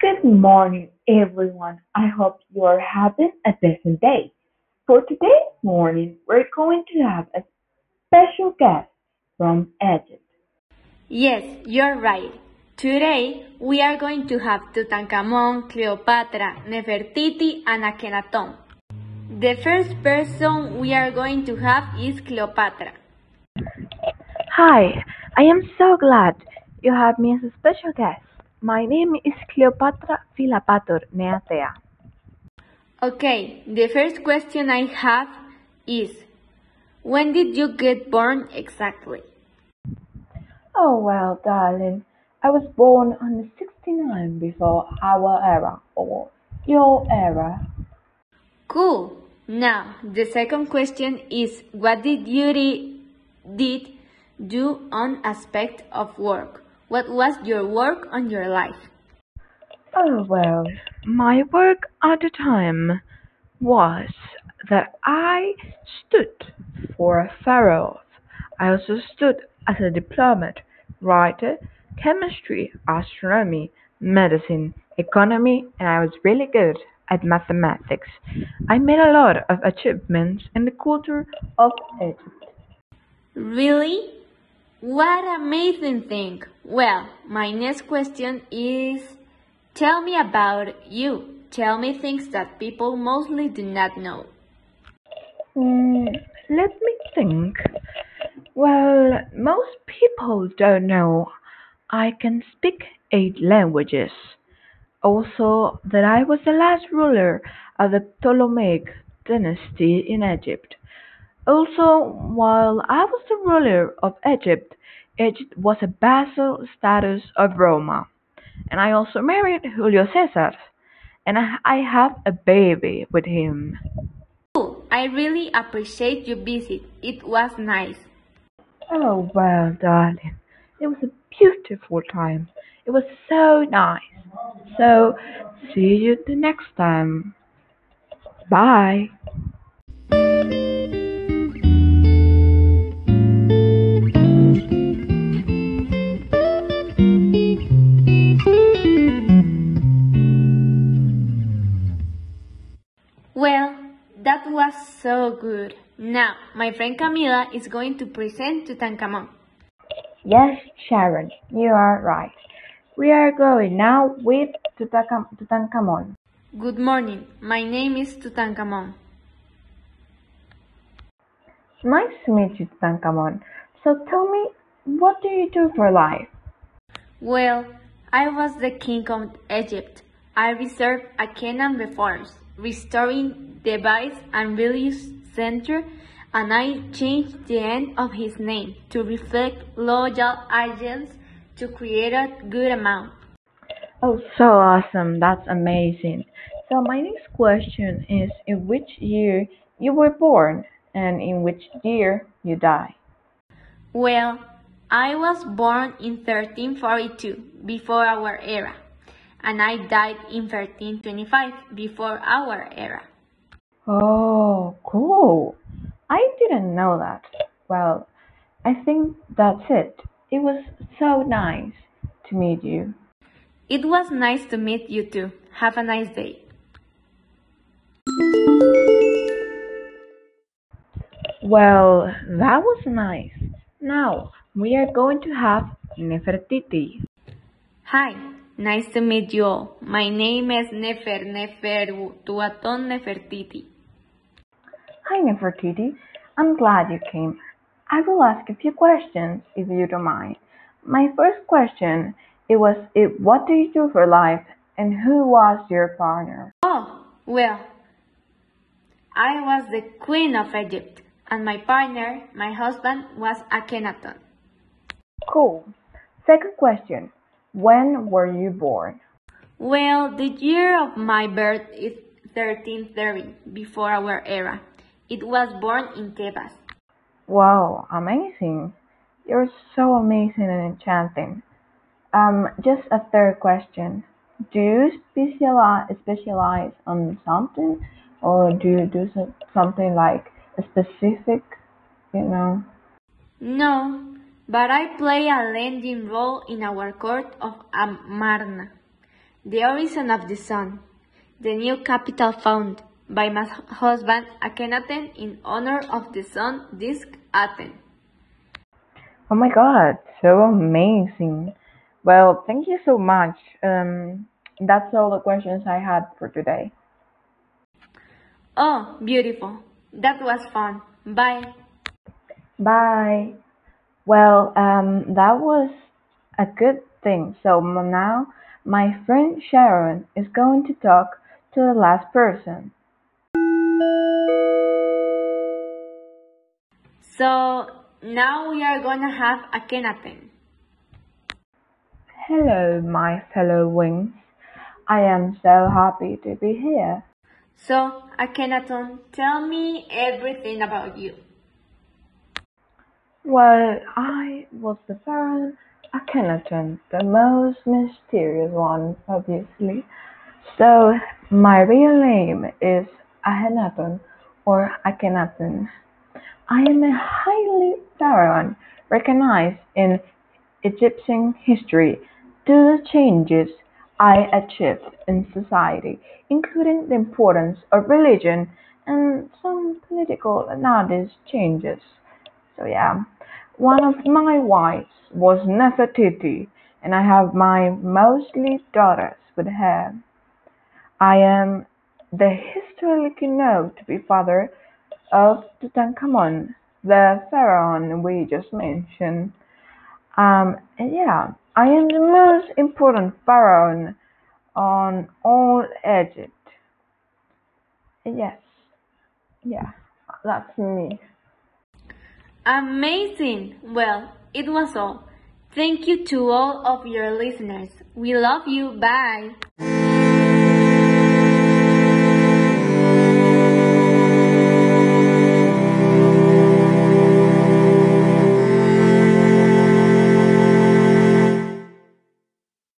Good morning, everyone. I hope you are having a pleasant day. For today's morning, we're going to have a special guest from Egypt. Yes, you're right. Today, we are going to have Tutankhamun, Cleopatra, Nefertiti, and Akhenaton. The first person we are going to have is Cleopatra. Hi, I am so glad you have me as a special guest. My name is Cleopatra Philopator Neathea. Okay, the first question I have is When did you get born exactly? Oh, well, darling, I was born on the 69 before our era, or your era. Cool. Now, the second question is What did you did do on aspect of work? What was your work on your life? Oh, well, my work at the time was that I stood for a pharaoh. I also stood as a diplomat, writer, chemistry, astronomy, medicine, economy, and I was really good at mathematics. I made a lot of achievements in the culture of Egypt. Really? What amazing thing! Well, my next question is Tell me about you. Tell me things that people mostly do not know. Mm, let me think. Well, most people don't know I can speak eight languages. Also, that I was the last ruler of the Ptolemaic dynasty in Egypt. Also, while I was the ruler of Egypt, Egypt was a vassal status of Roma. And I also married Julio Cesar. And I I have a baby with him. Oh, I really appreciate your visit. It was nice. Oh, well, darling, it was a beautiful time. It was so nice. So, see you the next time. Bye. So good. Now, my friend Camila is going to present Tutankhamun. Yes, Sharon, you are right. We are going now with Tutankham- Tutankhamun. Good morning. My name is Tutankhamun. Nice to meet you, Tutankhamun. So tell me, what do you do for life? Well, I was the king of Egypt. I reserved a Akhenaten reforms, restoring the vice and release center, and I changed the end of his name to reflect loyal allegiance to create a good amount. Oh, so awesome. That's amazing. So my next question is in which year you were born and in which year you die? Well, I was born in 1342 before our era, and I died in 1325 before our era. Oh, cool. I didn't know that. Well, I think that's it. It was so nice to meet you. It was nice to meet you too. Have a nice day. Well, that was nice. Now, we are going to have Nefertiti. Hi, nice to meet you all. My name is Nefer Neferutuaton Nefertiti. Hi, Nefertiti. I'm glad you came. I will ask a few questions if you don't mind. My first question it was it, what do you do for life and who was your partner? Oh, well, I was the queen of Egypt, and my partner, my husband, was Akhenaton. Cool. Second question when were you born? Well, the year of my birth is 1330, before our era. It was born in Tebas. Wow, amazing. You're so amazing and enchanting. Um, just a third question. Do you specialize specialize on something, or do you do something like a specific, you know? No, but I play a leading role in our court of Amarna. the origin of the sun, the new capital found by my husband Akhenaten in honor of the sun disk Aten. Oh my god, so amazing. Well, thank you so much. Um, that's all the questions I had for today. Oh, beautiful. That was fun. Bye. Bye. Well, um, that was a good thing. So now my friend Sharon is going to talk to the last person. So now we are gonna have a Akhenaten. Hello, my fellow wings. I am so happy to be here. So, Akhenaton, tell me everything about you. Well, I was the Pharaoh Akhenaten, the most mysterious one, obviously. So, my real name is Akhenaton or Akhenaten. I am a highly pharaoh recognized in Egyptian history due to the changes I achieved in society, including the importance of religion and some political and other changes. So yeah, one of my wives was Nefertiti, and I have my mostly daughters with her. I am the historically known to be father of Tutankhamun, the pharaoh we just mentioned. Um, yeah, I am the most important pharaoh on all Egypt. Yes, yeah, that's me. Amazing! Well, it was all. Thank you to all of your listeners. We love you. Bye.